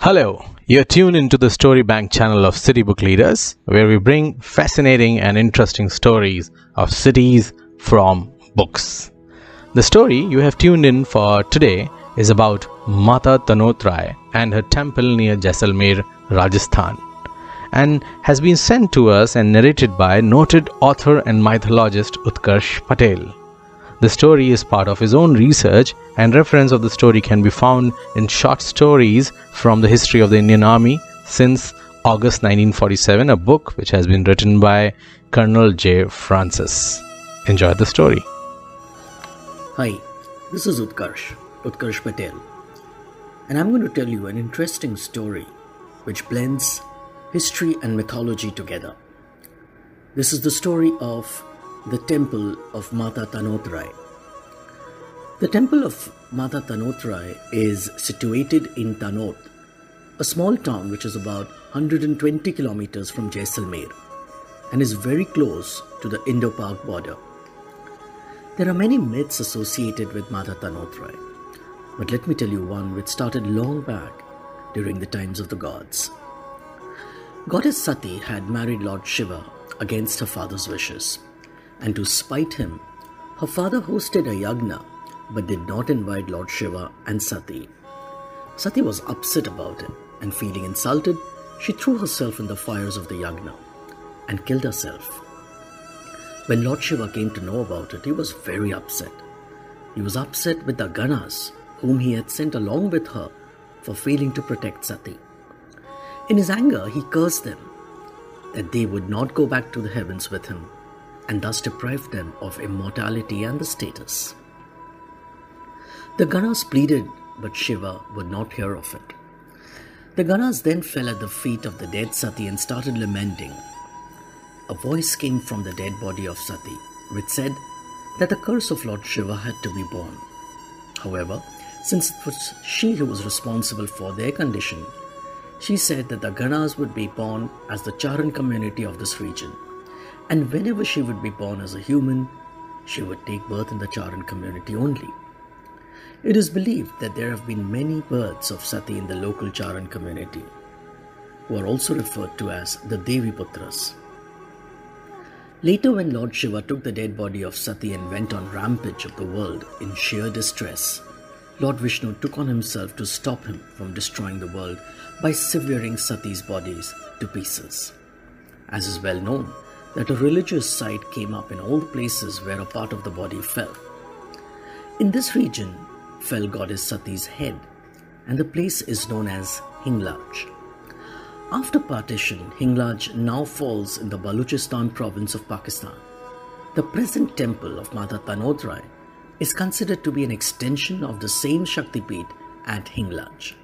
Hello, you're tuned into the Story Bank channel of City Book Leaders, where we bring fascinating and interesting stories of cities from books. The story you have tuned in for today is about Mata Tanot Rai and her temple near Jaisalmer, Rajasthan, and has been sent to us and narrated by noted author and mythologist Utkarsh Patel. The story is part of his own research, and reference of the story can be found in short stories from the history of the Indian Army since August 1947, a book which has been written by Colonel J. Francis. Enjoy the story. Hi, this is Utkarsh, Utkarsh Patel, and I'm going to tell you an interesting story which blends history and mythology together. This is the story of the temple of Mata Tanot Rai. The temple of Mata Tanot Rai is situated in Tanot, a small town which is about 120 kilometers from Jaisalmer and is very close to the Indo-Pak border. There are many myths associated with Mata Tanot Rai, but let me tell you one which started long back during the times of the gods. Goddess Sati had married Lord Shiva against her father's wishes and to spite him, her father hosted a yagna but did not invite Lord Shiva and Sati. Sati was upset about it and feeling insulted, she threw herself in the fires of the yagna and killed herself. When Lord Shiva came to know about it, he was very upset. He was upset with the Ganas, whom he had sent along with her for failing to protect Sati. In his anger, he cursed them that they would not go back to the heavens with him and thus deprived them of immortality and the status. The Ganas pleaded, but Shiva would not hear of it. The Ganas then fell at the feet of the dead Sati and started lamenting. A voice came from the dead body of Sati, which said that the curse of Lord Shiva had to be borne. However, since it was she who was responsible for their condition, she said that the Ganas would be born as the Charan community of this region and whenever she would be born as a human, she would take birth in the Charan community only. It is believed that there have been many births of Sati in the local Charan community, who are also referred to as the Devi Putras. Later, when Lord Shiva took the dead body of Sati and went on rampage of the world in sheer distress, Lord Vishnu took on himself to stop him from destroying the world by severing Sati's bodies to pieces. As is well known, that a religious site came up in all places where a part of the body fell. In this region fell goddess Sati's head, and the place is known as Hinglaj. After partition, Hinglaj now falls in the Baluchistan province of Pakistan. The present temple of Mata Tanot Rai is considered to be an extension of the same Shaktipeeth at Hinglaj.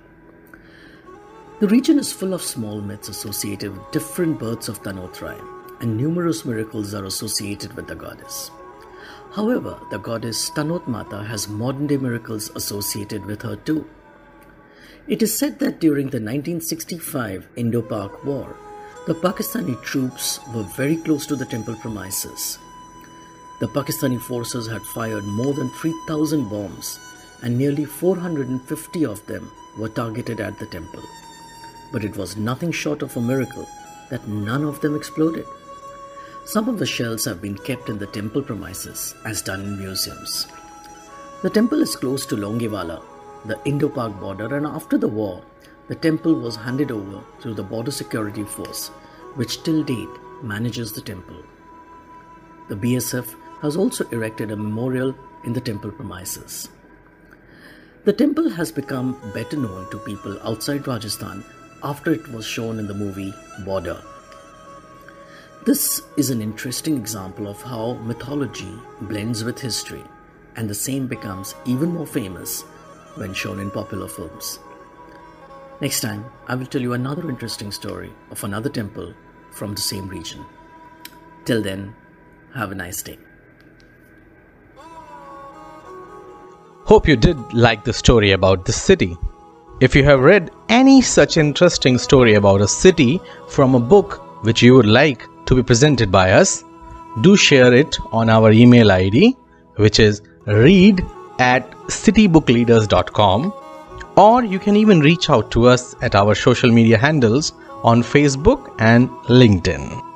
The region is full of small myths associated with different births of Tanot Rai and numerous miracles are associated with the goddess. However, the goddess Tanot Mata has modern day miracles associated with her too. It is said that during the 1965 Indo Pak War, the Pakistani troops were very close to the temple premises. The Pakistani forces had fired more than 3,000 bombs, and nearly 450 of them were targeted at the temple. But it was nothing short of a miracle that none of them exploded. Some of the shells have been kept in the temple premises as done in museums. The temple is close to Longewala, the Indo-Pak border and after the war, the temple was handed over to the Border Security Force, which till date manages the temple. The BSF has also erected a memorial in the temple premises. The temple has become better known to people outside Rajasthan after it was shown in the movie Border. This is an interesting example of how mythology blends with history, and the same becomes even more famous when shown in popular films. Next time, I will tell you another interesting story of another temple from the same region. Till then, have a nice day. Hope you did like the story about this city. If you have read any such interesting story about a city from a book which you would like to be presented by us, do share it on our email ID, which is read at citybookleaders.com, or you can even reach out to us at our social media handles on Facebook and LinkedIn.